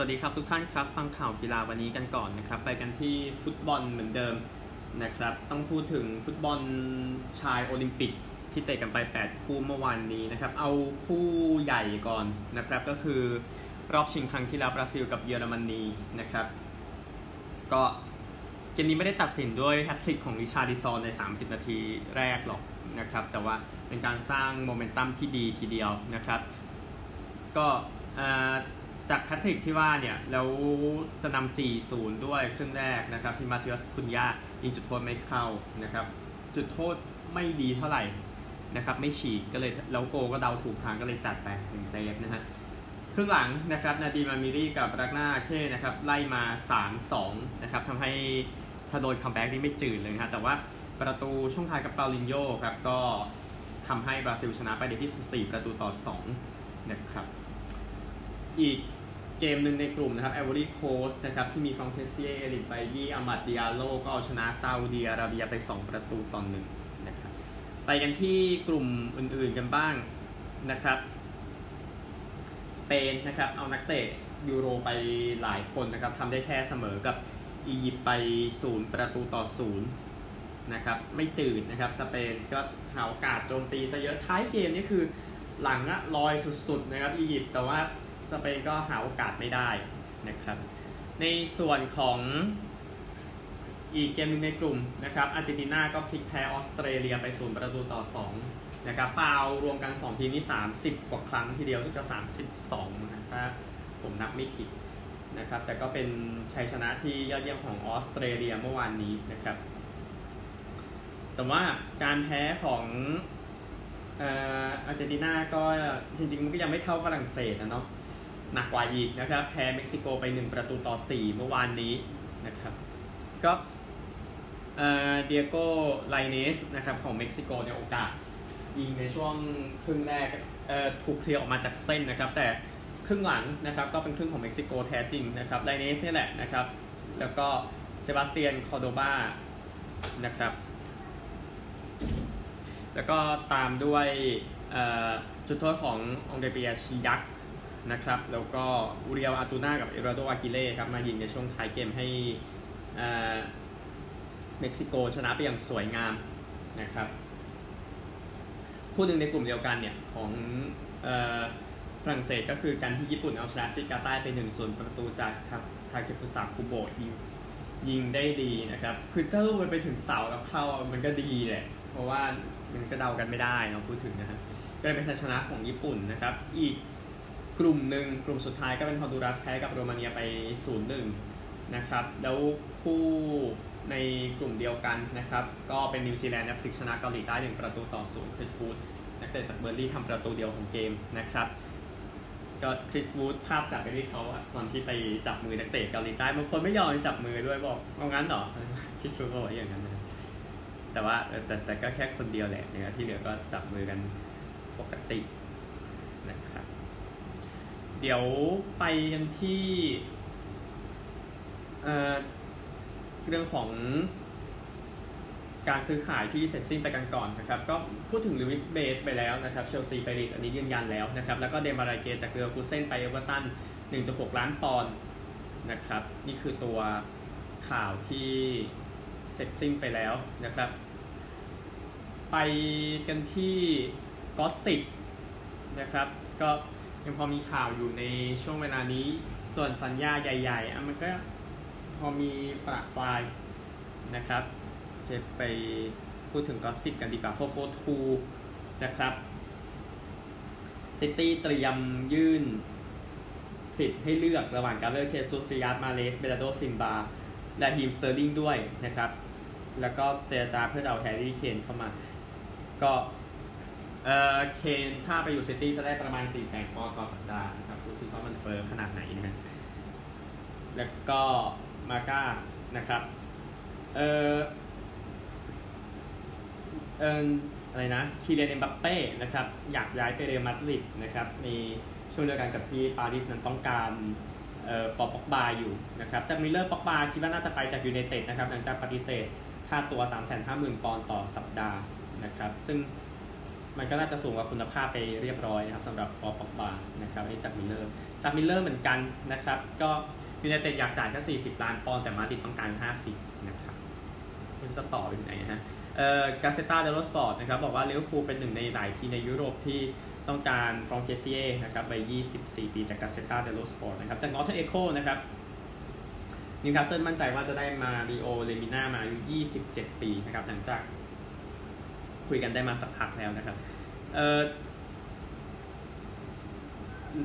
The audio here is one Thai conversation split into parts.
สวัสดีครับทุกท่านครับ ฟังข่าวกีฬาวันนี้กันก่อนนะครับ ไปกันที่ฟุตบอลเหมือนเดิมนะครับ ต้องพูดถึงฟุตบอลชายโอลิมปิกที่เตะกันไป 8 คู่เมื่อวานนี้นะครับ เอาคู่ใหญ่ก่อนนะครับ ก็คือรอบชิงครั้งที่แล้วบราซิลกับเยอรมนีนะครับ ก็เกมนี้ไม่ได้ตัดสินด้วยแฮตทริกของริชาร์ดิซอนใน 30 นาทีแรกหรอกนะครับ แต่ว่าเป็นการสร้างโมเมนตัมที่ดีทีเดียวนะครับ ก็ จากแพทริกที่ว่าเนี่ย แล้วจะนำ 4-0 ด้วยครึ่งแรกนะครับที่มาเทียสคุนยายิงจุดโทษไม่เข้านะครับ จุดโทษไม่ดีเท่าไหร่นะครับ ไม่ฉีกก็เลยแล้วโกก็เดาถูกทางก็เลยจัดไปหนึ่งเซฟนะฮะครึ่งหลังนะครับ นาดีมามิรี่กับรักหน้าเช่นะครับ ไล่มา 3-2 นะครับทำให้ถ้าโดนคัมแบ็กนี่ไม่จืดเลยนะแต่ว่าประตูช่วงท้ายกับเปาลินโยครับ ก็ทำให้บราซิลชนะไปในที่สุด4ประตูต่อ 2 นะครับ อีก เกมหนึ่งในกลุ่มนะครับไอวอรี่โคสต์นะครับที่มีฟรองค์ เคสซี่ เอริก ไบยี่อามัดดิยาโล่ก็เอาชนะซาอุดีอาระเบียไป 2 ประตูต่อหนึ่งนะครับไปกันที่กลุ่มอื่นๆกันบ้างนะครับสเปนนะครับเอานักเตะยูโรไปหลายคนนะครับทำได้แค่เสมอกับอียิปต์ไป 0 ประตูต่อ0นะครับไม่จืดนะครับสเปนก็หาโอกาสโจมตีซะเยอะท้ายเกมนี่คือหลังอะลอยสุดๆนะครับอียิปต์แต่ว่า สเปนก็หาโอกาสไม่ได้นะครับ ในส่วนของอีกเกมหนึ่งในกลุ่มนะครับอาร์เจนตินาก็พลิกแพ้ออสเตรเลียไปศูนย์ประตูต่อ2นะครับฟาวรวมกัน 2 ทีมนี่ 30 กว่าครั้งทีเดียวซึ่จะ 32นะครับผมนับไม่ผิดนะครับแต่ก็เป็นชัยชนะที่ยอดเยี่ยมของออสเตรเลียเมื่อวานนี้นะครับ แต่ว่าการแพ้ของอาร์เจนตินาก็จริงๆมันก็ยังไม่เท่าฝรั่งเศสนะเนาะ หนักกว่าอีกนะครับ แพ้เม็กซิโกไป 1 ประตูต่อ 4 เมื่อวานนี้นะครับ ก็เดียโก้ไลเนสนะครับของเม็กซิโกในโอกาสยิงในช่วงครึ่งแรกถูกเคลียร์ออกมาจากเส้นนะครับ แต่ครึ่งหลังนะครับก็เป็นครึ่งของเม็กซิโกแท้จริงนะครับไลเนสนี่แหละนะครับ แล้วก็เซบาสเตียนคอร์โดบานะครับ แล้วก็ตามด้วยจุดโทษของอองเดร-ปิแอร์ ชีญัค นะครับแล้วก็อูเรียลอันตูน่ากับเอดูอาร์โดอากีร์เร่ครับมายิงในช่วงท้ายเกมให้เม็กซิโกชนะไปอย่างสวยงามนะครับคู่หนึ่งในกลุ่มเดียวกันเนี่ยของฝรั่งเศสก็คือการที่ญี่ปุ่นเอาชนะฟิกาใต้ไปหนึ่งส่วนประตูจากทาเคฟุสะคุโบะยิงยิงได้ดีนะครับ คือถ้าลูกมันไปถึงเสาแล้วเข้ามันก็ดีแหละ เพราะว่ามันก็เดากันไม่ได้เนาะพูดถึงนะครับก็เป็นชัยชนะของญี่ปุ่นนะครับ อีก กลุ่มหนึ่งกลุ่มสุดท้ายก็เป็นฮอนดูรัสแพ้กับโรมาเนียไป 0-1 นะครับ แล้วคู่ในกลุ่มเดียวกันนะครับ ก็เป็นนิวซีแลนด์นะพลิกชนะเกาหลีใต้ 1 ประตูต่อ 0 คริสวูดนักเตะจากเบอร์ลี่ทำประตูเดียวของเกมนะครับก็คริสวูดภาพจากไปที่เขาตอนที่ไปจับมือนักเตะเกาหลีใต้บางคนไม่ยอมจับมือด้วยบอกเอางั้นเหรอคริสวูดบอกอย่างนั้นนะแต่ว่าแต่แต่ก็แค่คนเดียวแหละนะที่เหลือก็จับมือกันปกตินะครับ เดี๋ยวไปกันที่เรื่องของการซื้อขายที่เสร็จสิ้นไปกันก่อนนะครับก็พูดถึงลูอิสเบสไปแล้วนะครับเชลซีไปรีสอันนี้ยืนยันแล้วนะครับแล้วก็เดมาราเกจากเรือคูเซนไปเอเวอร์ตัน 1.6 ล้านปอนด์นะครับนี่คือตัวข่าวที่เสร็จสิ้นไปแล้วนะครับ ไปกันที่ก็สิบนะครับก็ ยังพอมีข่าวอยู่ในช่วงเวลานี้ ส่วนสัญญาใหญ่ๆมันก็พอมีประปลายนะครับจะไปพูดถึงก็สิบกันดีกว่าโฟโฟทูนะครับซิตี้เตรียมยื่นสิทธิ์ให้เลือกระหว่างการเลือกเคซุสติยัสมาเลสเบลาโดซิมบา และทีมสเตอร์ลิงด้วยนะครับ แล้วก็เจรจาเพื่อจะเอาแฮร์รี่เคนเข้ามา ก็ เออเคนถ้าไปอยู่ซิตี้จะได้ประมาณ 4 0 0 0 0ปอนด์ต่อสัปดาห์นะครับดูซิว่ามันเฟ้อขนาดไหนนะฮะแล้วก็มาก้านะครับเออเอออะไรนะคีเลียนเอ็มบัปเป้นะครับอยากย้ายไปเรอัลมาดริดนะครับในช่วงเดียวกันกับที่ปารีสนั้นต้องการเอ่อปอปอกบาอยู่นะครับจากมิเรอร์ปอกบาคิดว่าน่าจะไปจากยูไนเต็ดนะครับหลังจากปฏิเสธค่าตัว 350,000 ปอนด์ต่อสัปดาห์นะครับซึ่ง มันก็น่าจะสูงกว่าคุณภาพไปเรียบร้อยนะครับสำหรับปอปอกบานะครับอันนี้จากมิลเลอร์จากมิลเลอร์เหมือนกันนะครับก็ยูไนเต็ดอยากจ่ายแค่40 ล้านปอนด์แต่มาดริดต้องการ 50 นะครับไม่รู้จะต่อไปไหนนะฮะเอ่อกาเซตตาเดลโลสปอร์ตนะครับบอกว่าลิเวอร์พูลเป็นหนึ่งในหลายทีมในยุโรปที่ต้องการฟรองค์ เคสซี่นะครับวัย 24 ปีจากกาเซตตาเดลโลสปอร์ตนะครับจาก Northern Echo นะครับนิวคาสเซิลมั่นใจว่าจะได้มาริโอเลมิน่ามาอายุ 27 ปีนะครับหลังจาก คุยกันได้มาสักพักแล้วนะครับเออ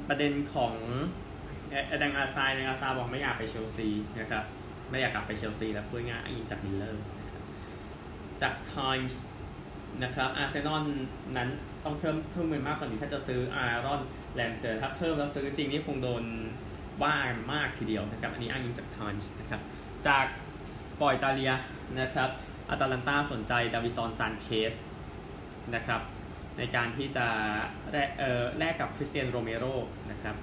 ประเด็นของเอดังอาซายดังอาซาบอกไม่อยากไปเชลซีนะครับไม่อยากกลับไปเชลซีแล้วพูดง่ายอิงจากมิเรอร์จาก Times นะครับอาร์เซนอลนั้นต้องเพิ่มเพิ่มเงินมากกว่านี้ถ้าจะซื้ออารอน แรมส์เดลถ้าเพิ่มแล้วซื้อจริงนี่คงโดนว่ามากทีเดียวนะครับอันนี้อ้างอิงจาก Times นะครับจากสปอร์ตอิตาเลียนะครับอาตาลันตาสนใจดาวินซอนซานเชซ นะครับ ในการที่จะแลกแลกกับคริสเตียนโรเมโรนะครับ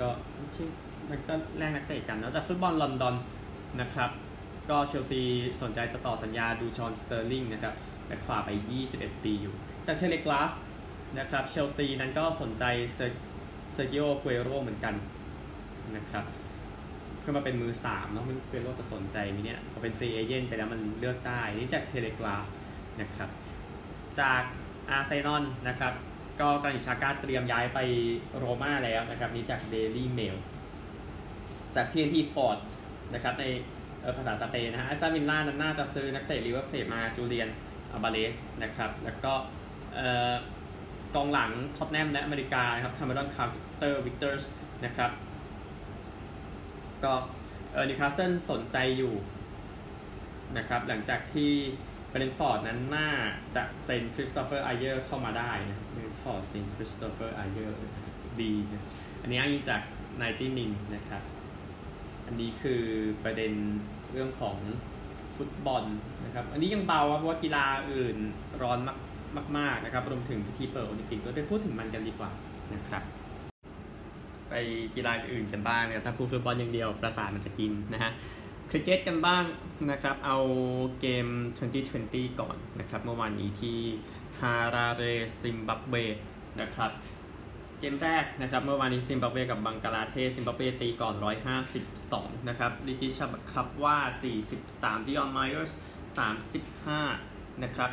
ก็ชื่อมันก็แลกนักเตะกันแล้วจากฟุตบอลลอนดอนนะครับ ก็เชลซีสนใจจะต่อสัญญาดูจอนสเตอร์ลิงนะครับแบ็คขวาวัย 21 ปีอยู่ จากเทเลกราฟนะครับเชลซีนั้นก็สนใจเซร์คิโอ อเกวโร่เหมือนกันนะครับเพื่อมาเป็นมือ3เนาะมันอเกวโร่จะสนใจไหมเนี่ยพอเป็น free agent ไปแล้วมันเลือกได้นี่จากเทเลกราฟนะครับ จากอาร์เซนอลนะครับ ก็กรานิต ชาก้าเตรียมย้ายไปโรม่าแล้วนะครับ นี่จาก Daily Mail จาก TNT Sports นะครับในภาษาสเปนนะฮะอาซามินล่านั้นน่าจะซื้อนักเตะลิเวอร์พูลมาจูเลียนอาบาเลสนะครับ แล้วก็กองหลังท็อตแนมและอเมริกาครับคาร์เมรอนคาร์เตอร์วิกเตอร์สนะครับ ก็เออนิคาสเซิลสนใจอยู่นะครับ หลังจากที่ บรนฟอร์ดนั้นน่าจะเซ็นคริสโตเฟอร์ไอเยอร์เข้ามาได้นะเบรนฟอร์ดเซ็นคริสโตเฟอร์ไอเยอร์ดีนะอันนี้อ้างอิงจาก90min นะครับ อันนี้คือประเด็นเรื่องของฟุตบอลนะครับ อันนี้ยังเบาเพราะว่ากีฬาอื่นร้อนมากมากๆนะครับ รวมถึงพิธีเปิดโอลิมปิกด้วยไปพูดถึงมันกันดีกว่านะครับ ไปกีฬาอื่นกันบ้างนะถ้าพูดฟุตบอลอย่างเดียวประสาทมันจะกินนะฮะ คริกเก็ตกันบ้างนะครับ เอาเกม 2020 ก่อนนะครับ เมื่อวานนี้ที่ฮาราเรซิมบับเวนะครับ เกมแรกนะครับ เมื่อวานนี้ซิมบับเวกับบังกลาเทศซิมบับเวตีก่อน 152 นะครับเรจิส ชาคับวา 43ดิออนไมเออร์ส35 นะครับ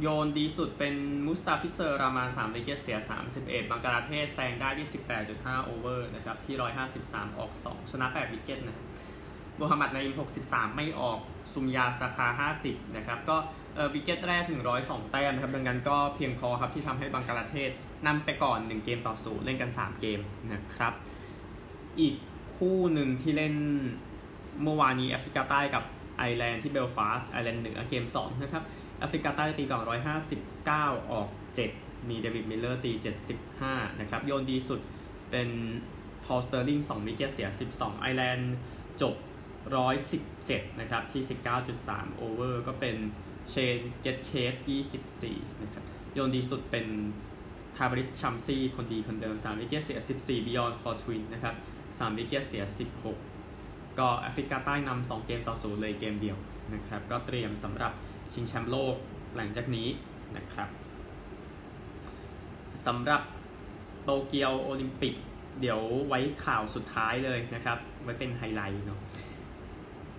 โยนดีสุดเป็นมุสตาฟิเซอร์ ราห์มาน 3 wicket เสีย 31 บังกลาเทศแซงได้ที่ 18.5 over นะครับ ที่ 153 ออก 2 ชนะ 8 wicket นะ มูฮัมหมัดนาอิม 63 ไม่ออกซุมยาซาร์คาร์ 50 นะครับ ก็ wicket แรก 102 แต้มนะครับ ดังนั้นก็เพียงพอครับที่ทำให้บังกลาเทศนำไปก่อน 1 เกมต่อศูนย์เล่นกัน 3 เกมนะครับ อีกคู่หนึ่งที่เล่นเมื่อวานนี้แอฟริกาใต้กับไอร์แลนด์ที่เบลฟาสต์ไอร์แลนด์เหนือเกม 2 นะครับแอฟริกาใต้ตีก่อน 159 ออก 7 มีเดวิดมิลเลอร์ตี 75 นะครับ โยนดีสุดเป็นพอลสเตอร์ลิง2 wicket เสีย 12 ไอร์แลนด์จบ 117 นะครับ ที่ 19.3 over ก็เป็นเชนเกตเคต 24 นะครับ โยนดีสุดเป็นทาเบรซชัมซี่ คนดีคนเดิม 3 wicket เสีย 14 บียอร์น ฟอร์ทูอิน นะครับ 3 wicket เสีย 16 ก็แอฟริกาใต้นำ2เกมต่อศูนย์เลยเกมเดียวนะครับ ก็เตรียมสำหรับชิงแชมป์โลกหลังจากนี้นะครับสำหรับโตเกียวโอลิมปิก เดี๋ยวไว้ข่าวสุดท้ายเลยนะครับ ไว้เป็นไฮไลท์เนาะ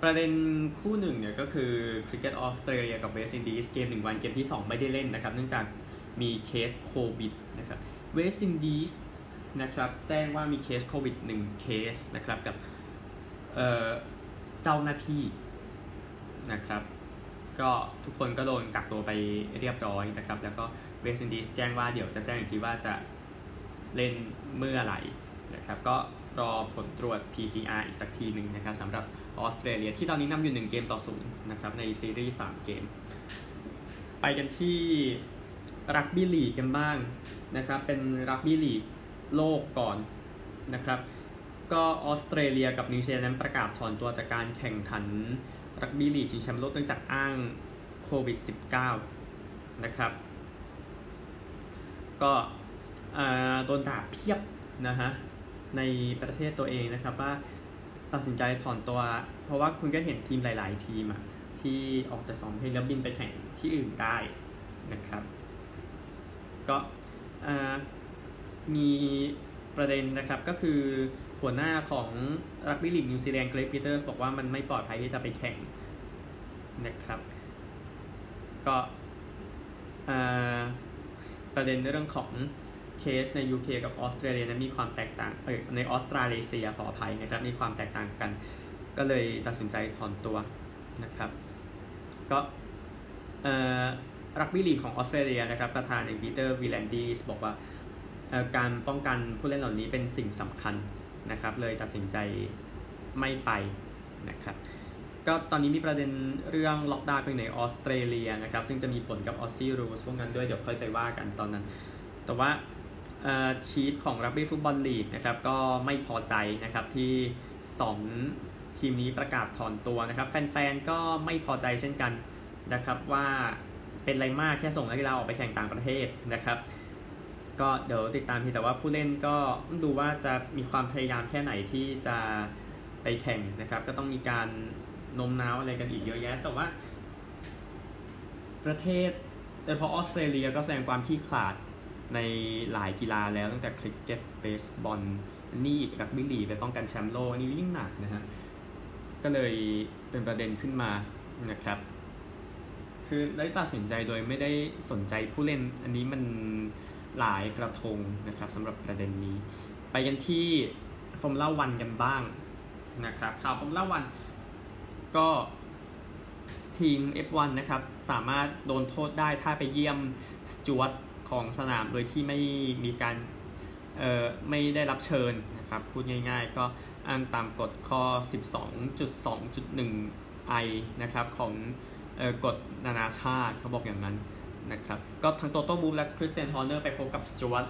ประเด็นคู่หนึ่งเนี่ยก็คือคริกเก็ตออสเตรเลียกับเวสต์อินดีสเกมหนึ่งวันเกมที่ 2 ไม่ได้เล่นนะครับ เนื่องจากมีเคสโควิดนะครับเวสต์อินดีสนะครับแจ้งว่ามีเคสโควิด1เคสนะครับกับเจ้าหน้าที่นะครับก็ทุกคนก็โดนกักตัวไปเรียบร้อยนะครับ แล้วก็เวสต์อินดีสแจ้งว่าเดี๋ยวจะแจ้งอีกทีว่าจะเล่นเมื่อไหร่นะครับก็รอผลตรวจ PCR อีกสักทีหนึ่งนะครับสำหรับ ออสเตรเลียที่ตอนนี้นำอยู่ 1 เกมต่อศูนย์นะครับในซีรีส์3เกม ไปกันที่รักบี้ลีกกันบ้างนะครับเป็นรักบี้ลีกโลกก่อนนะครับก็ออสเตรเลียกับนิวซีแลนด์นั้นประกาศถอนตัวจากการแข่งขันรักบี้ลีกชิงแชมป์โลกเนื่องจากอ้างโควิด -19 นะครับก็โดนด่าเพียบนะฮะในประเทศตัวเองนะครับว่า ตัดสินใจถอนตัว เพราะว่าคุณก็เห็นทีมหลาย ๆ ทีมอะที่ออกจากสองประเทศแล้วบินไปแข่งที่อื่นได้นะครับ ก็มีประเด็นนะครับก็คือหัวหน้าของรักบี้ลีกนิวซีแลนด์เกรกปีเตอร์สบอกว่ามันไม่ปลอดภัยที่จะไปแข่งนะครับ ก็ประเด็นเรื่องของ เคสใน UK กับออสเตรเลียนั้นมีความแตกต่างเออในออสเตรเลียขออภัยนะครับมีความแตกต่างกัน ก็เลยตัดสินใจถอนตัวนะครับ ก็รักบี้ลีกของออสเตรเลียนะครับประธานเอกปีเตอร์วีแลนดีสบอกว่าการป้องกันผู้เล่นเหล่านี้เป็นสิ่งสำคัญนะครับเลยตัดสินใจไม่ไปนะครับก็ตอนนี้มีประเด็นเรื่องล็อกดาวน์ไปในออสเตรเลียนะครับซึ่งจะมีผลกับออสซี่รูสพวกนั้นด้วยเดี๋ยวค่อยไปว่ากันตอนนั้น แต่ว่า ชีตของรักบี้ฟุตบอลลีกนะครับก็ไม่พอใจนะครับที่ 2 ทีมนี้ประกาศถอนตัวนะครับ แฟนๆ ก็ไม่พอใจเช่นกันนะครับว่าเป็นไรมากแค่ส่งนักกีฬาออกไปแข่งต่างประเทศนะครับ ก็เดี๋ยวติดตามทีแต่ว่าผู้เล่นก็ดูว่าจะมีความพยายามแค่ไหนที่จะไปแข่งนะครับ ก็ต้องมีการโน้มน้าวอะไรกันอีกเยอะแยะ แต่ว่า ประเทศโดยเฉพาะออสเตรเลียก็แสดงความขี้ขลาด ในหลายกีฬาแล้วตั้งแต่คริกเก็ตเบสบอลนี่อีกรักบี้ลีกไปป้องกันแชมป์โลกนี่ยิ่งหนักนะฮะก็เลยเป็นประเด็นขึ้นมานะครับ คือได้ตัดสินใจโดยไม่ได้สนใจผู้เล่นอันนี้มันหลายกระทงนะครับสำหรับประเด็นนี้ ไปกันที่ฟอร์มูล่าวันกันบ้างนะครับข่าวฟอร์มูล่าวันก็ทีม F1 นะครับ สามารถโดนโทษได้ถ้าไปเยี่ยมสจวต ของสนามโดยที่ไม่มีการเอ่อไม่ได้รับเชิญนะครับพูดง่ายๆ ก็อ้างตามกฎข้อ 12.2.1 i นะครับของเอ่อกฎนานาชาติเขาบอกอย่างนั้นนะครับก็ทั้งโตโต้วูล์ฟและคริสเตียนฮอร์เนอร์ไปพบกับ steward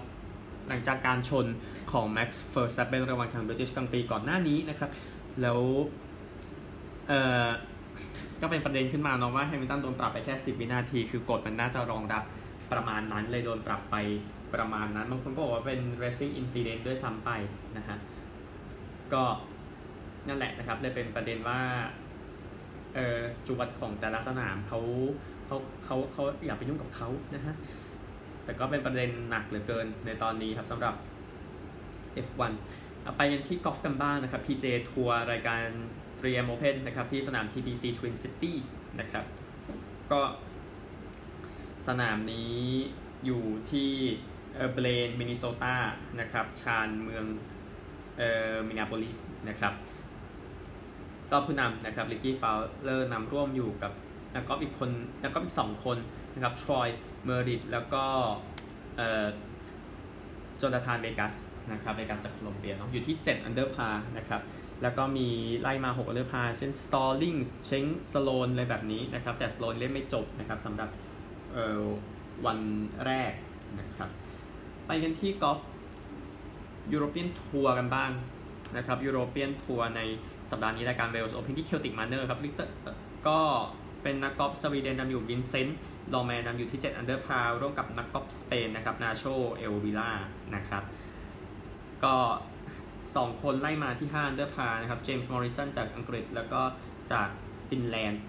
หลังจากการชนของแม็กซ์เฟอร์สเปนระหว่างทางบริติชกรังด์ปรีซ์ก่อนหน้านี้นะครับ แล้วเอ่อก็เป็นประเด็นขึ้นมาเนาะว่าแฮมิลตันโดนปรับไปแค่ 10 วินาที คือกฎมันน่าจะรองรับ ประมาณนั้นเลยโดนปรับไปประมาณนั้นบางคนก็บอกว่าเป็น racing incident ด้วยซ้ำไปนะฮะก็นั่นแหละนะครับเลยเป็นประเด็นว่าเออจุบัตของแต่ละสนามเขาเขาเขาเขาอยากไปยุ่งกับเขานะฮะแต่ก็เป็นประเด็นหนักเหลือเกินในตอนนี้ครับสำหรับ F1 ไปกันที่กอล์ฟกันบ้างนะครับ PJ ทัวร์รายการ 3M Open นะครับที่สนาม TPC Twin Cities นะครับก็ สนามนี้อยู่ที่เบลนมินนิโซตานะครับ ชานเมืองเออมินนิอาโปลิสนะครับก็ผู้นำนะครับริกกี้ฟาวเลอร์นำร่วมอยู่กับนักกอล์ฟอีกคนนักกอล์ฟอีกสองคนนะครับทรอยเมอริดแล้วก็เอ่อโจนาธานเวกัสนะครับเวกัสจากโคลอมเบียเนาะอยู่ที่ 7 under par นะครับแล้วก็มีไล่มา 6 under par เช่นสตอลลิงส์เชงสโลนอะไรแบบนี้นะครับแต่สโลนเล่นไม่จบนะครับสำหรับ วันแรกนะครับ ไปกันที่กอล์ฟยูโรเปียนทัวร์กันบ้างนะครับยูโรเปียนทัวร์ในสัปดาห์นี้รายการเวลส์โอเพนที่เคลติกมาเนอร์ครับวิกเตอร์ก็เป็นนักกอล์ฟสวีเดนนำอยู่วินเซนต์ลอแมนนำอยู่ที่ 7 under par ร่วมกับนักกอล์ฟสเปนนะครับนาโชเอลวิล่านะครับก็ 2 คนไล่มาที่ 5 under par นะครับเจมส์มอริสันจากอังกฤษแล้วก็จากฟินแลนด์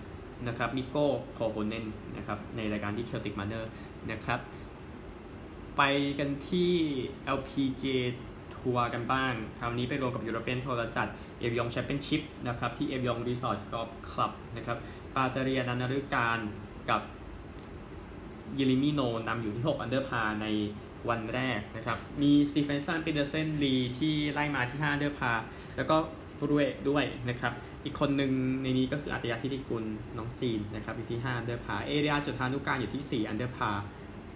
นะครับมิกโกคอร์โฮเนนนะครับในรายการที่เคลติกมาเนอร์นะครับ ไปกันที่ LPGA ทัวร์กันบ้าง คราวนี้ไปรวมกับยูโรเปียนทัวร์จัดเอวิองแชมเปี้ยนชิพนะครับที่เอวิองรีสอร์ทกอล์ฟคลับนะครับปาจรีย์ อนันต์นฤการกับเยลิมิโนนำอยู่ที่ 6 under par ในวันแรกนะครับ มีสตีเฟนสันปีเดอร์เซนลีที่ไล่มาที่5 under par แล้วก็ ฟรูเอด้วยนะครับ อีกคนหนึ่งในนี้ก็คืออาฒยา ฐิติกุลน้องจีนนะครับอยู่ที่5 under par เอรียา จุฑานุกาลอยู่ที่ 4 under par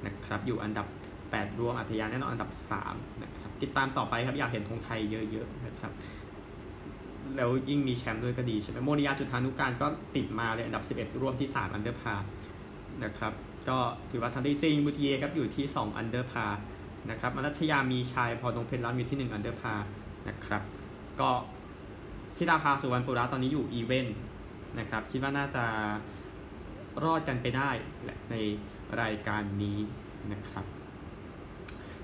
นะครับอยู่อันดับ 8 รวมอาฒยาแน่นอนอันดับ3นะครับติดตามต่อไปครับอยากเห็นธงไทยเยอะๆนะครับแล้วยิ่งมีแชมป์ด้วยก็ดีใช่ไหมโมรียาจุฑานุกาลก็ติดมาเลยอันดับ 11 ร่วมที่ 3 under par นะครับก็ถือว่าทำได้ซิงบุตเยครับอยู่ที่ 2 under par นะครับมนัชยามีชายพอดงเพชรล้ำอยู่ที่ 1 under par นะครับก็ ธิฎาภาสุวรรณปุระตอนนี้อยู่อีเวนต์นะครับ คิดว่าน่าจะรอดกันไปได้ในรายการนี้นะครับ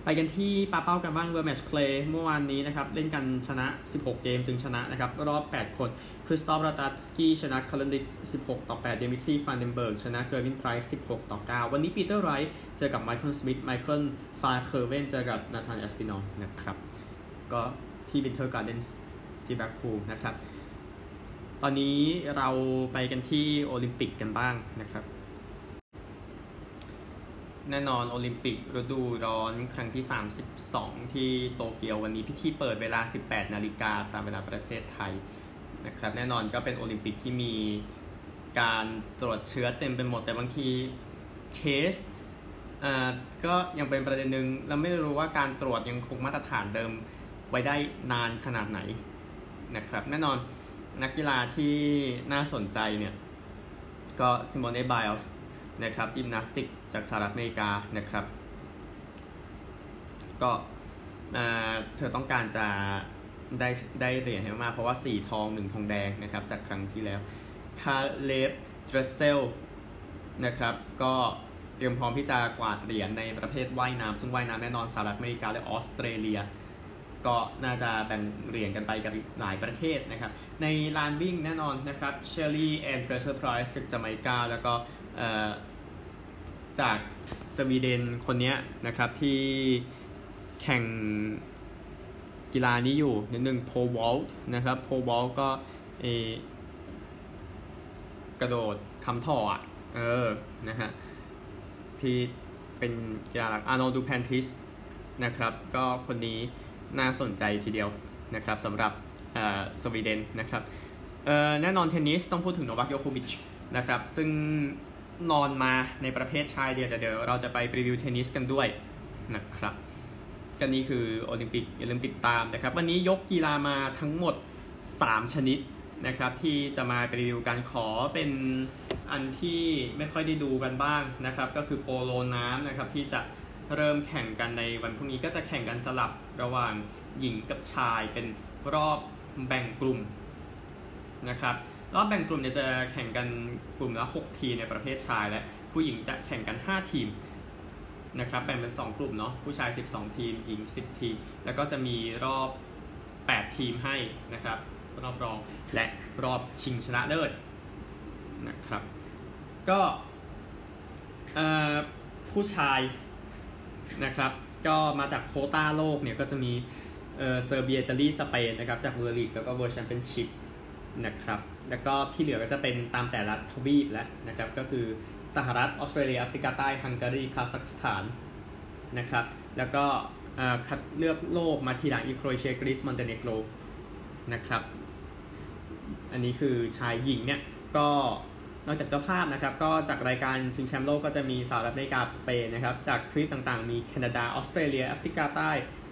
ไปกันที่ปาเป้ากันบ้าง World Matchplay เมื่อวานนี้นะครับ เล่นกันชนะ 16 เกมจึงชนะนะครับ รอบ 8 คนคริสตอฟราทาจสกี้ชนะคาร์ลิต16 ต่อ 8 เดมิทรีฟานเดนเบิร์ก ชนะเกอร์วินไพรส์16 ต่อ 9 วันนี้ปีเตอร์ไรท์เจอกับไมเคิลสมิธไมเคิลฟานเกอร์เวนเจอกับนาธานแอสปินอลนะครับ ก็ที่วินเทอร์การ์เดนส์ ที่แบล็กพูลนะครับ ตอนนี้เราไปกันที่โอลิมปิกกันบ้างนะครับ แน่นอนโอลิมปิกฤดูร้อนครั้งที่ 32 ที่โตเกียววันนี้พิธีเปิดเวลา 18 นาฬิกาตามเวลาประเทศไทยนะครับ แน่นอนก็เป็นโอลิมปิกที่มีการตรวจเชื้อเต็มไปหมดแต่บางทีเคสอ่าก็ยังเป็นประเด็นหนึ่งเราไม่รู้ว่าการตรวจยังคงมาตรฐานเดิมไว้ได้นานขนาดไหน นะครับแน่นอนนักกีฬาที่น่าสนใจเนี่ยก็ซิโมเน่ไบลส์นะครับยิมนาสติกจากสหรัฐอเมริกานะครับก็เธอต้องการจะได้ได้เหรียญให้มากเพราะว่า 4 ทอง 1 ทองแดงนะครับจากครั้งที่แล้วคาเลฟดรเซลนะครับก็เตรียมพร้อมที่จะกวาดเหรียญในประเภทว่ายน้ำซึ่งว่ายน้ำแน่นอนสหรัฐอเมริกาและออสเตรเลีย ก็น่าจะแบ่งเหรียญกันไปกับหลายประเทศนะครับ ในลานวิ่งแน่นอนนะครับเชอร์รี่แอนด์เฟรเซอร์ไพรส์จากจาเมกา แล้วก็จากสวีเดนคนนี้นะครับที่แข่งกีฬานี้อยู่นิดนึง pole vault นะครับ pole vault ก็เอ่อกระโดดค้ำถ่ออะเออนะฮะที่เป็นกีฬาหลักอาร์มานด์ดูแพลนทิสนะครับ ก็คนนี้ น่าสนใจทีเดียวนะครับสำหรับสวีเดนนะครับแน่นอนเทนนิสต้องพูดถึงโนวัคโยโควิชนะครับซึ่งนอนมาในประเภทชายเดียวแต่เดี๋ยวเราจะไปรีวิวเทนนิสกันด้วยนะครับก็นี่คือโอลิมปิกอย่าลืมติดตามนะครับวันนี้ยกกีฬามาทั้งหมด 3 ชนิดนะครับที่จะมารีวิวกันขอเป็นอันที่ไม่ค่อยได้ดูกันบ้างนะครับก็คือโปโลน้ำนะครับที่จะ เริ่มแข่งกันในวันพรุ่งนี้ก็จะแข่งกันสลับระหว่างหญิงกับชายเป็นรอบแบ่งกลุ่มนะครับรอบแบ่งกลุ่มเนี่ยจะแข่งกันกลุ่มละ6ทีในประเภทชายและผู้หญิงจะแข่งกัน 5 ทีมนะครับแบ่งเป็น 2 กลุ่มเนาะผู้ชาย 12 ทีม หญิง 10 ทีม แล้วก็จะมีรอบ 8 ทีมให้นะครับรอบรองและรอบชิงชนะเลิศนะครับ ก็ผู้ชาย นะครับ ก็มาจากโควตาโลกเนี่ยก็จะมีเออเซอร์เบียอิตาลีสเปนนะครับจาก World League แล้วก็ World Championship นะครับ แล้วก็ที่เหลือก็จะเป็นตามแต่ละทวีปแล้วนะครับ ก็คือสหรัฐออสเตรเลียแอฟริกาใต้ฮังการีคาซัคสถานนะครับ แล้วก็คัดเลือกโลกมาทีหลังอีกโครเอเชียกรีซมอนเตเนโกรนะครับ อันนี้คือชายหญิงเนี่ยก็ นอกจากเจ้าภาพนะครับก็จากรายการชิงแชมป์โลกก็จะมีสหรัฐอเมริกาสเปนนะครับจากทวีปต่างๆ มีแคนาดาออสเตรเลียแอฟริกาใต้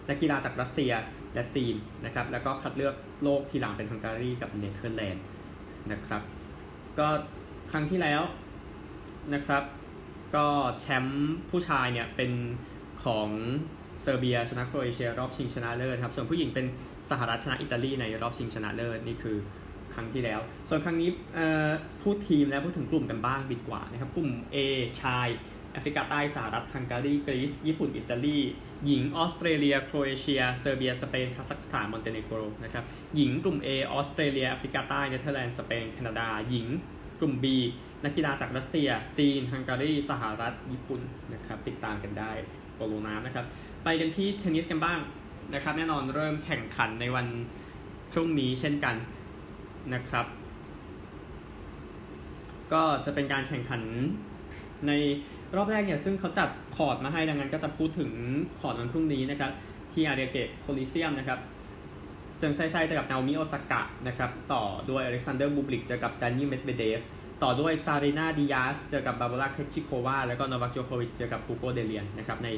นักกีฬาจากรัสเซียและจีนนะครับแล้วก็คัดเลือกโลกทีหลังเป็นฮังการีกับเนเธอร์แลนด์นะครับก็ครั้งที่แล้วนะครับก็แชมป์ผู้ชายเนี่ยเป็นของเซอร์เบียชนะโครเอเชียรอบชิงชนะเลิศครับส่วนผู้หญิงเป็นสหรัฐชนะอิตาลีในรอบชิงชนะเลิศนี่คือ ครั้งที่แล้ว ส่วนครั้งนี้พูดทีมแล้วพูดถึงกลุ่มกันบ้างดีกว่านะครับ กลุ่ม A ชายแอฟริกาใต้สหรัฐฮังการีกรีซญี่ปุ่น อิตาลี หญิงออสเตรเลีย โครเอเชีย เซอร์เบีย สเปน คาซัคสถาน มอนเตเนโกรนะครับ หญิงกลุ่ม A ออสเตรเลีย แอฟริกาใต้ เนเธอร์แลนด์ สเปน แคนาดา หญิงกลุ่ม B นักกีฬาจากรัสเซีย จีน ฮังการี สหรัฐ ญี่ปุ่น นะครับ ติดตามกันได้โปโลน้ำนะครับ ไปกันที่เทนนิสกันบ้างนะครับ แน่นอนเริ่มแข่งขันในวันพรุ่งนี้เช่นกัน นะครับ ก็จะเป็นการแข่งขันในรอบแรกเนี่ยซึ่งเขาจัดคอร์ตมาให้ดังนั้นก็จะพูดถึงคอร์ตวันพรุ่งนี้นะครับที่อาริอาเกะโคลิเซียมนะครับเจิงไซไซจะกับนาโอมิโอซากะนะครับต่อด้วยอเล็กซานเดอร์บูบลิกเจอกับดานิลเมดเวเดฟต่อด้วยซารีนาดิยาสเจอกับบาบาร่าเครจิโควาแล้วก็โนวัคโจโควิชเจอกับฮูโกเดเลียนนะครับใน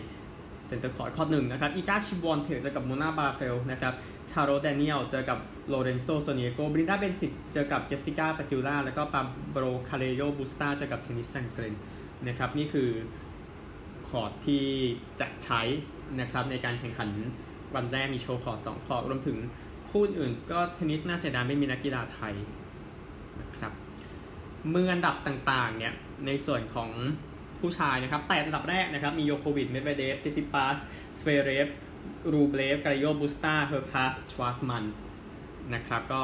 center court คอร์ตหนึ่งนะครับอีกาชวิออนเทเจอกับโมนาบาเฟลนะครับทาโรแดเนียลเจอกับโลเรนโซโซเนียโกเบลินดาเบนซิชเจอกับเจสสิก้าเปกูล่าแล้วก็ปาโบลคาร์เรโนบุสตาเจอกับเทนนิสแซนด์เกรนนะครับนี่คือคอร์ตที่จะใช้นะครับในการแข่งขันวันแรกมี show court สองคอร์ตรวมถึงคู่อื่นก็เทนนิสน่าเสียดายไม่มีนักกีฬาไทยนะครับมืออันดับต่างๆเนี่ยในส่วนของ ผู้ชายนะครับแปดอันดับแรกนะครับมีโจโควิชเมดเวเดฟซิตซิปาสซเวเรฟรูเบลฟคาร์เรโนบุสตาเฮอร์คาสชวาสมันนะครับก็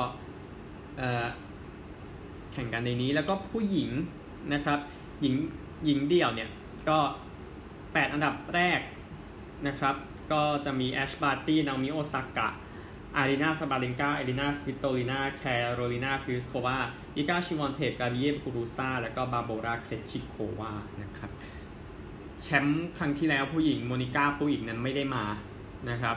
แข่งกันในนี้แล้วก็ผู้หญิงนะครับหญิงหญิงเดี่ยวเนี่ยก็ 8 อันดับแรกนะครับก็จะมีแอชบาร์ตี้นาโอมิโอซากะ อารีนาสบาเลนกาเอลินาสวิตโตลินาแคโรลินาพลิสโควาอีกาชวิออนเทกาบิเญมูกูรูซาและก็บาร์โบราเครจิโควานะครับแชมป์ครั้งที่แล้วผู้หญิงโมนิก้าผู้หญิงนั้นไม่ได้มานะครับ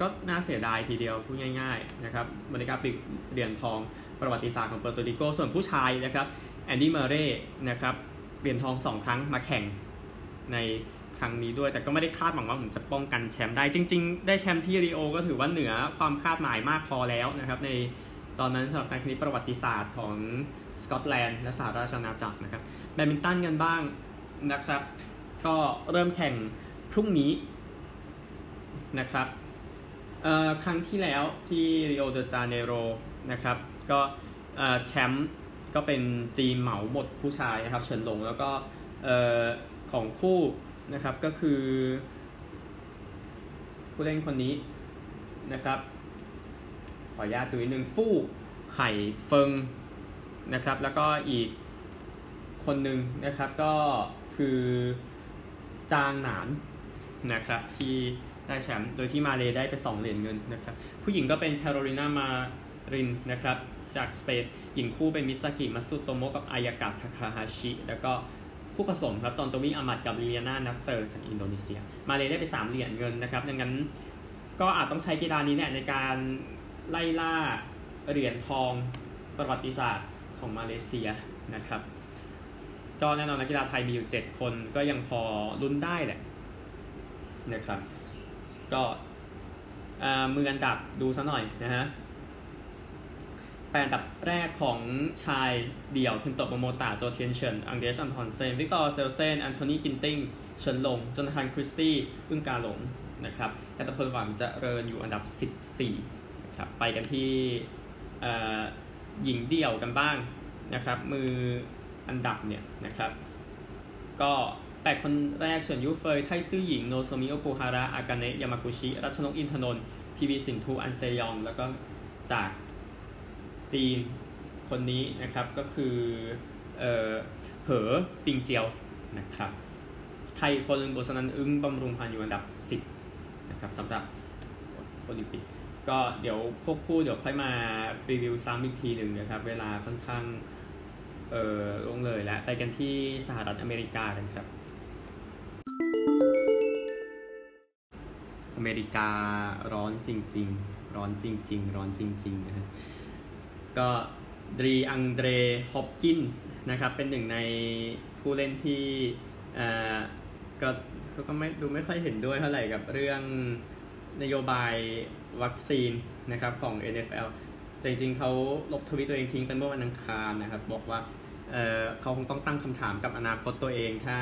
ก็น่าเสียดายทีเดียวพูดง่ายๆนะครับโมนิก้าปุยก์เหรียญทองประวัติศาสตร์ของเปอร์โตริโกส่วนผู้ชายนะครับแอนดี้เมอร์เรย์นะครับเหรียญทองสองครั้งมาแข่งใน รั้งนี้ด้วย แต่ก็ไม่ได้คาดหวังว่าผมจะป้องกันแชมป์ได้ จริง ๆ ได้แชมป์ที่ริโอ ก็ถือว่าเหนือความคาดหมายมากพอแล้วนะครับ ในตอนนั้นสำหรับการคณิตประวัติศาสตร์ของสกอตแลนด์และสหราชอาณาจักรนะครับแบดมินตันกันบ้างนะครับ ก็เริ่มแข่งพรุ่งนี้นะครับครั้งที่แล้วที่ริโอเดจาเนโรนะครับ ก็แชมป์ก็เป็นจีนเหมาหมดผู้ชายนะครับ เฉินหลงแล้วก็ของคู่ นะครับก็คือ ผู้เล่นคนนี้นะครับ ขออนุญาตดูอีกหนึ่งฟู่ไห่เฟิงนะครับ แล้วก็อีกคนหนึ่งนะครับก็คือจางหนานนะครับที่ได้แชมป์โดยที่มาเลได้ไป 2 เหรียญเงินนะครับ ผู้หญิงก็เป็นแคโรลินามารินนะครับ จากสเปนหญิงคู่เป็นมิซากิมัสุโตโมะกับอายากะทาคาฮาชิ แล้วก็ คู่ผสมครับตอนโตวีอาหมัดกับลิลียานานัตซีร์จากอินโดนีเซีย มาเลย์ได้ไป 3 เหรียญเงินนะครับดังนั้นก็อาจต้องใช้กีฬานี้เนี่ยในการไล่ล่าเหรียญทองประวัติศาสตร์ของมาเลเซียนะครับก็แน่นอนนักกีฬาไทยมีอยู่ 7 คนก็ยังพอลุ้นได้แหละนะครับก็มืออันดับดูซะหน่อยนะฮะ แปดอันดับแรกของชายเดี่ยวเคนโตะโมโมตะโจเทียนเฉินอันเดรสแอนทอนเซนวิกตอร์แอ็กเซลเซนแอนโทนีกินติงเฉินหลงโจนาธานคริสตี้อึ้งกาหลงนะครับกันตภณหวังเจริญอยู่อันดับ 14นะครับไปกันที่หญิงเดี่ยวกันบ้างนะครับมืออันดับเนี่ยนะครับก็แปดคนแรกเฉินยูเฟย ไทซื่อหญิง โนโซมิโอกุฮาระ อากาเนะ ยามากุชิ รัชนกอินทนนท์พีวีสินทูอันเซยอง แล้วก็จาก จีนคนนี้นะครับก็คือเออเหอปิงเจียวนะครับไทยคนลึงโบสนันอึ้งบำรุงพันอยู่อันดับ 10นะครับสำหรับโอลิมปิกก็เดี๋ยวพวกคู่เดี๋ยวค่อยมารีวิวซ้ำอีกทีหนึ่งนะครับ เวลาค่อนข้างเออลงเลยแล้วไปกันที่สหรัฐอเมริกากันครับ อเมริการ้อนจริง ๆ ร้อนจริง ๆ ร้อนจริง ๆ นะฮะ ก็ดรีอังเดรฮอปกินส์นะครับเป็นหนึ่งในผู้เล่นที่ก็เขาก็ไม่ดูไม่ค่อยเห็นด้วยเท่าไหร่กับเรื่องนโยบายวัคซีนนะครับของ NFL แต่จริงๆเขาลบทวิตตัวเองทิ้งไปเมื่อวันอังคารนะครับ บอกว่าเเขาคงต้องตั้งคำถามกับอนาคตตัวเองถ้า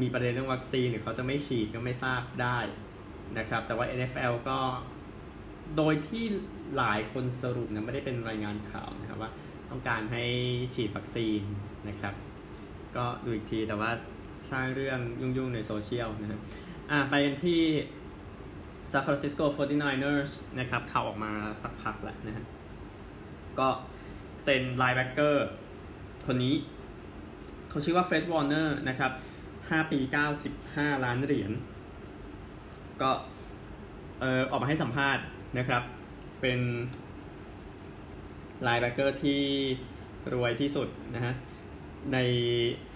มีประเด็นเรื่องวัคซีนหรือเขาจะไม่ฉีดก็ไม่ทราบได้นะครับ แต่ว่า NFL ก็ โดยที่หลายคนสรุปนะไม่ได้เป็นรายงานข่าวนะครับว่าต้องการให้ฉีดวัคซีนนะครับ ก็ดูอีกทีแต่ว่าสร้างเรื่องยุ่งๆในโซเชียลนะครับอะไปกันที่ San Francisco 49ers นะครับข่าวออกมาสักพักแล้วนะฮะก็เซ็น linebacker คนนี้ เขาชื่อว่าเฟรดวอร์เนอร์นะครับ 5 ปี 95 ล้านเหรียญก็เออออกมาให้สัมภาษณ์ นะครับ เป็น linebacker ที่รวยที่สุดนะฮะใน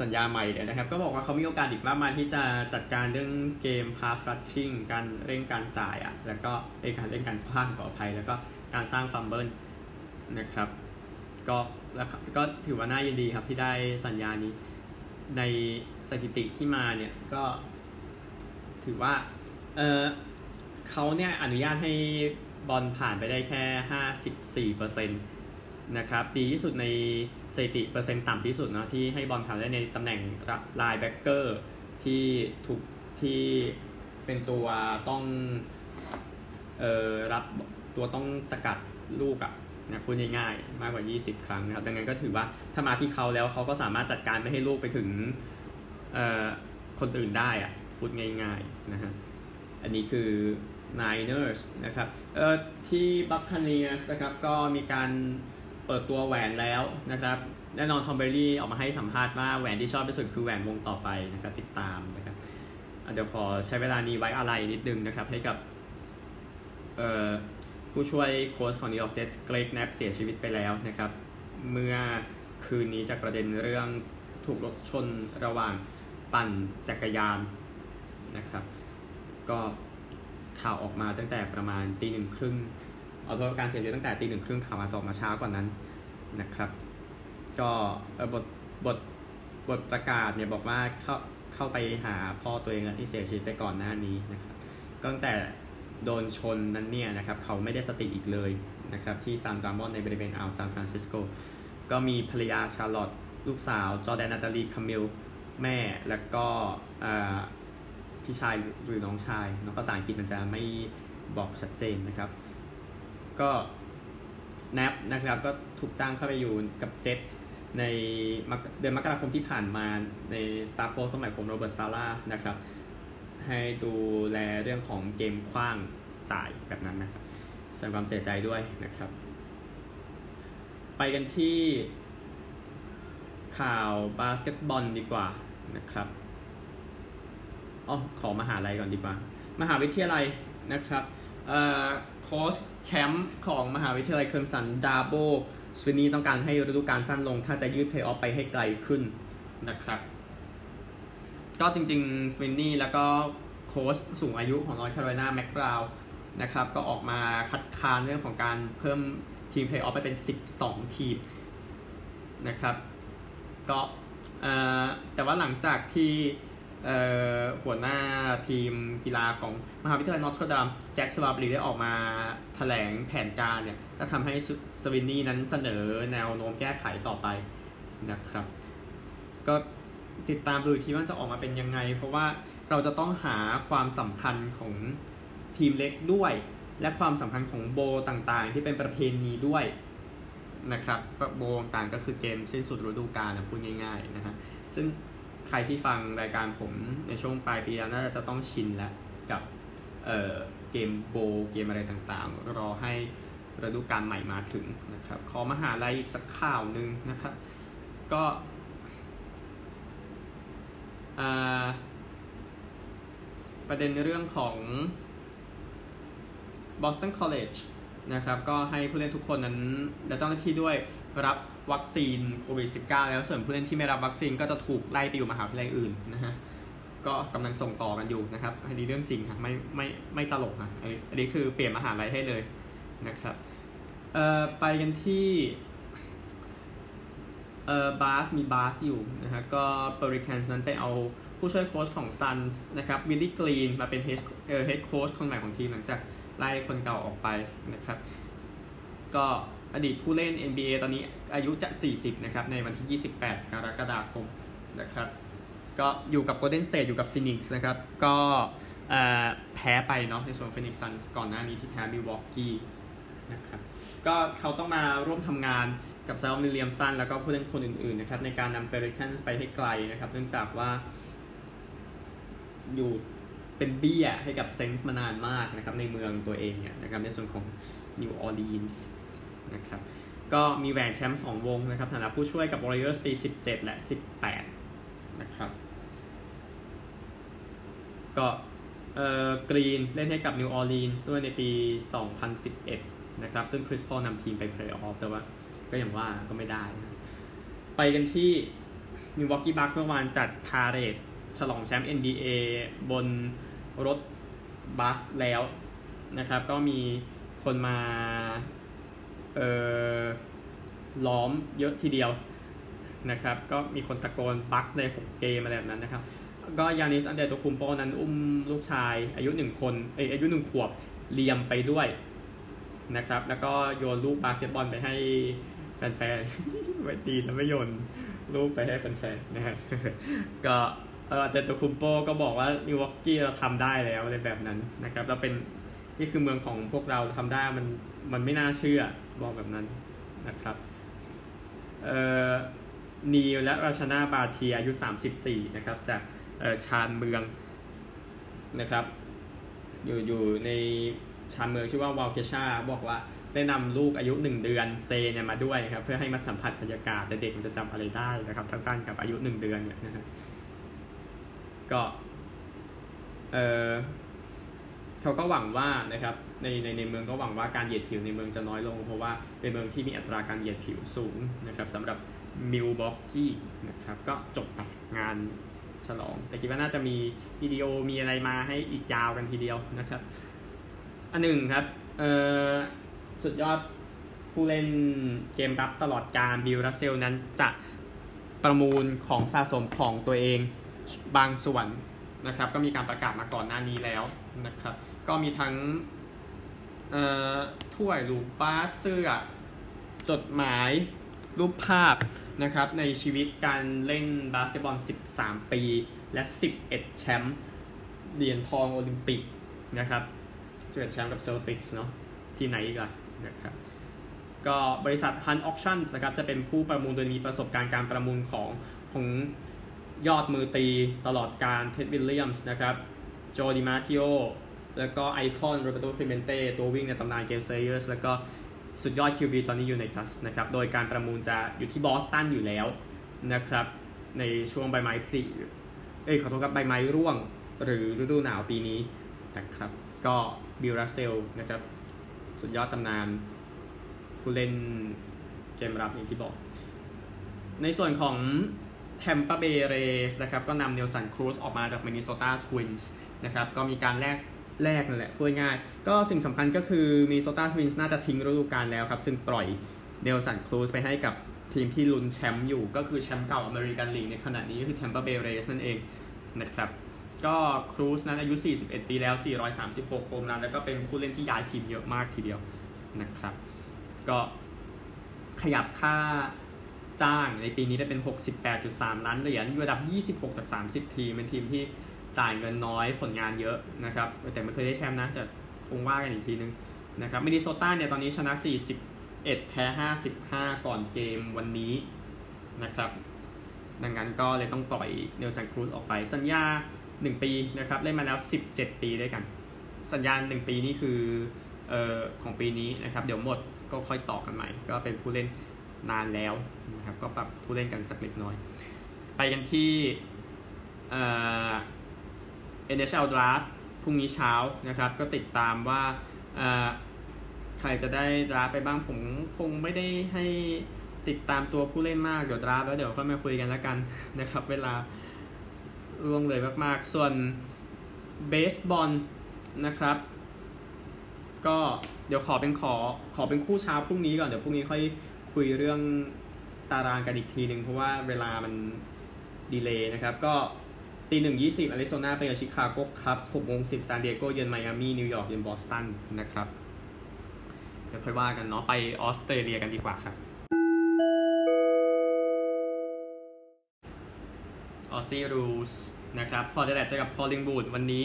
สัญญาใหม่เนี่ยนะครับ ก็บอกว่าเขามีโอกาสอีกมากมายที่จะจัดการเรื่องเกม pass rushing การเร่งการจ่ายอะ่ะแล้วก็เการเร่งการคว้างขออภัย แล้วก็การสร้าง fumble นะครับ ก็แล้วก็ถือว่าน่ายินดีครับที่ได้สัญญานี้ในสถิติที่มาเนี่ยก็ถือว่าเออ เขาเนี่ยอนุญาตให้บอลผ่านไปได้แค่ 54%นะครับดีที่สุดในสถิติเปอร์เซ็นต์ต่ำที่สุดเนาะที่ให้บอลผ่านได้ในตำแหน่ง linebacker ที่ถูกที่เป็นตัวต้องเอ่อรับตัวต้องสกัดลูกอะนะพูดง่ายๆมากกว่า 20 ครั้งนะครับดังนั้นก็ถือว่าถ้ามาที่เขาแล้วเขาก็สามารถจัดการไม่ให้ลูกไปถึงคนอื่นได้อะพูดง่ายๆนะฮะ อันนี้คือ Niners นะครับเอ่อที่ Buccaneers นะครับก็มีการเปิดตัวแหวนแล้วนะครับแน่นอนทอมเบอรี่ออกมาให้สัมภาษณ์ว่าแหวนที่ชอบที่สุดคือแหวนวงต่อไปนะครับติดตามนะครับเดี๋ยวขอใช้เวลานี้ไว้อะไรนิดนึงนะครับให้กับผู้ช่วยโค้ชของนิวยอร์กเจ็ตส์เกรกแนปเสียชีวิตไปแล้วนะครับ เมื่อคืนนี้จากประเด็นเรื่องถูกรถชนระหว่างปั่นจักรยานนะครับ ก็ข่าวออกมาตั้งแต่ประมาณตีหนึ่งครึ่งเอาตัวการเสียชีวิตตั้งแต่ตีหนึ่งครึ่งข่าวมาออกมาช้ากว่านั้นนะครับ ก็บทบทบทประกาศเนี่ยบอกว่าเข้าเข้าไปหาพ่อตัวเองที่เสียชีวิตไปก่อนหน้านี้นะครับตั้งแต่โดนชนนั้นเนี่ยนะครับเขาไม่ได้สติอีกเลยนะครับที่ซานดรามอนในบริเวณอ่าวซานฟรานซิสโก ก็มีภรรยาชาร์ลอตลูกสาว จอแดนนาตาลีคามิล แม่ แล้วก็ พี่ชายหรือน้องชายน้องภาษาอังกฤษมันจะไม่บอกชัดเจนนะครับ ก็แนปนะครับก็ถูกจ้างเข้าไปอยู่กับเจ็ตส์ในเดือนมกราคมที่ผ่านมาในสตาฟโค้ชสมัยของโรเบิร์ตซาลาห์นะครับให้ดูแลเรื่องของเกมขว้างจ่ายแบบนั้นนะครับแสดงความเสียใจด้วยนะครับ ไปกันที่ข่าวบาสเกตบอลดีกว่านะครับ อ๋อขอมหาลัยก่อนดีกว่า มหาวิทยาลัยนะครับโค้ชแชมป์ของมหาวิทยาลัยเคลมสันดาโบสวินนี่ต้องการให้ฤดูกาลสั้นลง ถ้าจะยืดเพลย์ออฟไปให้ไกลขึ้นนะครับ ก็จริงๆสวินนี่แล้วก็โค้ชสูงอายุของนอร์ทแคโรไลนาแม็กบราวนะครับก็ออกมาคัดค้านเรื่องของการเพิ่มทีมเพลย์ออฟไปเป็น 12 ทีมนะครับก็แต่ว่าหลังจากที่ หัวหน้าทีมกีฬาของมหาวิทยาลัยนอตเตอร์ดัมแจ็คสวาบรีได้ออกมาแถลงแผนการเนี่ยก็ทำให้สวินนี่นั้นเสนอแนวโน้มแก้ไขต่อไปนะครับ ก็ติดตามดูทีว่าจะออกมาเป็นยังไง เพราะว่าเราจะต้องหาความสำคัญของทีมเล็กด้วย และความสำคัญของโบต่างๆ ที่เป็นประเพณีด้วยนะครับโบต่างก็คือเกมสิ้นสุดฤดูกาลนะพูดง่ายๆนะฮะซึ่ง ใครที่ฟังรายการผมในช่วงปลายปีแล้วน่าจะต้องชินแล้วกับเเกมโบเกมอะไรต่างๆ รอให้ฤดูกาลใหม่มาถึงนะครับ ขอมาหาลัยอีกสักข่าวหนึ่งนะครับ ก็ประเด็นเรื่องของ Boston College นะครับ ก็ให้ผู้เล่นทุกคนนั้นและเจ้าหน้าที่ด้วยรับ วัคซีนโควิด -19 แล้วส่วนผู้เล่นที่ไม่รับวัคซีนก็จะถูกไล่ไปอยู่มหาวิทยาลัยอื่นนะฮะก็กำลังส่งต่อกันอยู่นะครับ อันนี้เรื่องจริงครับไม่ไม่ไม่ตลกนะอันนี้อันนี้คือเปลี่ยนมหาลัยให้เลยนะครับเอ่อไปกันที่เอ่อบาสมีบาสอยู่นะฮะก็เพลิแคนส์นั้นไปเอาผู้ช่วยโค้ชของซันส์นะครับวิลลี่กรีนมาเป็น headเอ่อเฮดโค้ชคนใหม่ของทีมหลังจากไล่คนเก่าออกไปนะครับ ก็ อดีตผู้เล่น NBA ตอนนี้อายุจะ 40 นะครับ ในวันที่ 28 กรกฎาคมนะครับ ก็อยู่กับ Golden State อยู่กับ Phoenix นะครับ ก็แพ้ไปเนาะในส่วน Phoenix Suns ก่อนหน้านี้ที่แพ้ Milwaukee นะครับ ก็เขาต้องมาร่วมทำงานกับซาลมิเลียมสันแล้วก็ผู้เล่นคนอื่นๆนะครับในการนำเปริคันไปให้ไกลนะครับ เนื่องจากว่า อยู่เป็นเบี้ยให้กับเซนส์มานานมากนะครับในเมืองตัวเองเนี่ยนะครับในส่วนของ New Orleans นะครับ ก็มีแหวนแชมป์2วงนะครับฐานะผู้ช่วยกับ Warriors ปี 17 และ 18 นะครับ ก็เอ่อกรีนเล่นให้กับ New Orleans ด้วยในปี 2011 นะครับ ซึ่งคริสพอลนำทีมไปเพลย์ออฟแต่ว่าก็อย่างว่าก็ไม่ได้นะไปกันที่ Milwaukee Bucks เมื่อวานจัดพาเรดฉลองแชมป์ NBA บนรถบัสแล้วนะครับ ก็มีคนมา ล้อมเยอะทีเดียวนะครับ ก็มีคนตะโกนบัคใน6เกมอะไรแบบนั้นนะครับ ก็ยานิสอันเดโตคุมโปนั้นอุ้มลูกชาย อายุหนึ่งคนเออายุหนึ่งขวบเลียมไปด้วยนะครับ แล้วก็โยนลูกบาสเกตบอลไปให้แฟนๆไว้ดีแล้วไม่โยนลูกไปให้แฟนๆนะครับก็เออแต่ตัวคุมโปก็บอกว่านิววอกกี้เราทำได้แล้วในแบบนั้นนะครับ เราเป็นนี่คือเมืองของพวกเราทำได้มันมันไม่น่าเชื่อ บอกแบบนั้นนะครับเอ่อนีลและราชนาบาเทียอายุ 34 นะครับ จากชานเมืองนะครับ อยู่อยู่ในชานเมืองชื่อว่าวาลเกชาบอกว่าได้นำลูกอายุ 1 เดือนเซเนี่ยมาด้วยครับ เพื่อให้มาสัมผัสบรรยากาศแต่เด็กมันจะจำอะไรได้นะครับทั้งกันกับอายุ 1 เดือนเนี่ยนะฮะก็เออ เขาก็หวังว่านะครับในในในเมืองก็หวังว่าการเหยียดผิวในเมืองจะน้อยลง เพราะว่าเป็นเมืองที่มีอัตราการเหยียดผิวสูงนะครับสำหรับมิลบ็อกกี้นะครับก็จบไปงานฉลอง แต่คิดว่าน่าจะมีวิดีโอมีอะไรมาให้อีกยาวกันทีเดียวนะครับ อันหนึ่งครับเออสุดยอดผู้เล่นเกมรับตลอดการบิลรัสเซลนั้นจะประมูลของสะสมของตัวเองบางส่วนนะครับ ก็มีการประกาศมาก่อนหน้านี้แล้วนะครับ ก็มีทั้งถ้วยรูปป้าเสื้อ จดหมายรูปภาพนะครับ ในชีวิตการเล่นบาสเกตบอล 13 ปี และ 11 แชมป์เหรียญทองโอลิมปิกนะครับ11แชมป์กับเซลติกส์เนาะที่ไหนอีกล่ะนะครับก็บริษัท Hunt Auctions นะครับจะเป็นผู้ประมูลโดยมีประสบการณ์การประมูลของของยอดมือตีตลอดการเท็ดวิลเลียมส์นะครับโจดิมาจิโอ แล้วก็ไอคอนโรแบร์โตเคลเมนเต้ตัววิ่งในตำนานเกลเซเยอร์สแล้วก็สุดยอด QB จอห์นนี่ยูไนตัสนะครับโดยการประมูลจะอยู่ที่บอสตันอยู่แล้วนะครับในช่วงใบไม้ผลิเอ้ยขอโทษครับใบไม้ร่วง หรือฤดูหนาวปีนี้นะครับก็บิลรัสเซลนะครับสุดยอดตำนานผู้เล่นเกมรับอย่างที่บอก ในส่วนของแทมปาเบย์เรย์สนะครับก็นำเนลสันครูซออกมาจากมินนิโซตาทวินส์นะครับก็มีการแลก แลกนั่นแหละพูดง่ายก็สิ่งสำคัญก็คือมินนิโซตาทวินส์น่าจะทิ้งฤดูกาลแล้วครับ จึงปล่อยเนลสันครูซไปให้กับทีมที่ลุ้นแชมป์อยู่ก็คือแชมป์เก่าอเมริกันลีกในขณะนี้ก็คือแทมปาเบย์เรย์สนั่นเองนะครับก็ครูซนั้นอายุ 41 ปีแล้ว 436โฮมรันแล้วก็เป็นผู้เล่นที่ย้ายทีมเยอะมากทีเดียวนะครับ ก็ขยับค่าจ้างในปีนี้ได้เป็น 68.3 ล้านเหรียญอยู่อันดับ 26 จาก 30 ทีมเป็นทีมที่ จ่ายเงินน้อยผลงานเยอะนะครับแต่ไม่เคยได้แชมป์นะแต่คงว่ากันอีกทีนึงนะครับมินนิโซตาเนี่ยตอนนี้ชนะ 41 แพ้ 55 ก่อนเกมวันนี้นะครับดังนั้นก็เลยต้องปล่อยเนลสันครูซออกไป สัญญา 1 ปีนะครับเล่นมาแล้ว 17 ปีด้วยกัน สัญญา 1 ปีนี่คือเอ่อของปีนี้นะครับเดี๋ยวหมดก็ค่อยต่อกันใหม่ ก็เป็นผู้เล่นนานแล้วนะครับก็ปรับผู้เล่นกันสักเล็กน้อย ไปกันที่เอ่อ NHL Draft พรุ่งนี้เช้านะครับ ก็ติดตามว่าใครจะได้ดราฟไปบ้างผมคงไม่ได้ให้ติดตามตัวผู้เล่นมาก เดี๋ยวดราฟแล้วเดี๋ยวค่อยมาคุยกันแล้วกันนะครับ เวลาล่วงเลยมากๆ ส่วนเบสบอลนะครับ ก็เดี๋ยวขอเป็นขอขอเป็นคู่เช้าพรุ่งนี้ก่อนเดี๋ยวพรุ่งนี้ค่อยคุยเรื่องตารางกันอีกทีหนึ่งเพราะว่าเวลามัน delay นะครับ ก็ ตีหนึ่งยี่สิบอาริโซนาไปกับชิคาโกคัพส์หกโมงสิบซานดิเอโกเยือนไมอามี่นิวยอร์กเยือนบอสตันนะครับเดี๋ยวค่อยว่ากันเนาะไปออสเตรเลียกันดีกว่าครับ Aussie Rules นะครับพอร์ตแอดิเลดเจอกับคอลลิงวูดวันนี้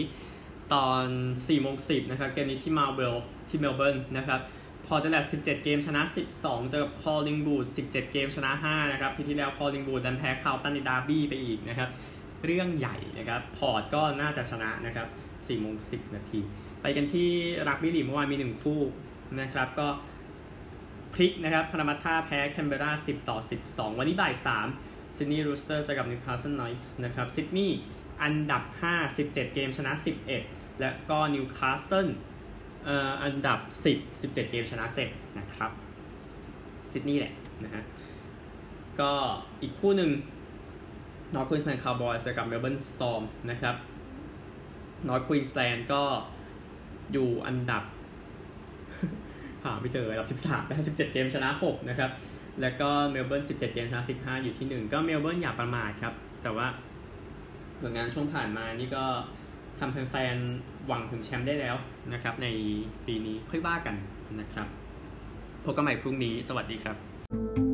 ตอน4โมง10นะครับเกมนี้ที่มาเบลที่เมลเบิร์นนะครับพอร์ตแอดิเลด17 เกมชนะ 12 เจอกับคอลลิงวูด17 เกมชนะ 5 นะครับ ที่ที่แล้วคอลลิงวูดดันแพ้คาร์ลตันในดาร์บี้ไปอีกนะครับ เรื่องใหญ่นะครับพอร์ตก็น่าจะชนะนะครับ4โมง10 นาที ไปกันที่รักบี้ลีกเมื่อวานมี 1 คู่นะครับก็พลิกนะครับพาร์รามัตตาแพ้แคนเบรา10 ต่อ 12 วันนี้บ่าย3ซิดนีย์รูสเตอร์เจอกับนิวคาสเซิลไนท์สนะครับซิดนีย์อันดับ 5 17 เกมชนะ 11 และก็นิวคาสเซิลอันดับ 10 17 เกมชนะ 7 นะครับซิดนีย์แหละนะฮะก็อีกคู่หนึ่ง นอร์ทควีนสแลนด์คาวบอยส์กับเมลเบิร์นสตอร์มนะครับนอร์ทควีนสแลนด์ก็อยู่อันดับ หาไม่เจออันดับ 13แต่17 เกมชนะ 6 นะครับ แล้วก็เมลเบิร์น 17 เกมชนะ 15 อยู่ที่ 1 ก็เมลเบิร์นอย่าประมาทครับ แต่ว่าผลงานช่วงผ่านมานี่ก็ทำแฟนๆหวังถึงแชมป์ได้แล้วนะครับ ในปีนี้ค่อยว่ากันนะครับพบกันใหม่พรุ่งนี้ สวัสดีครับ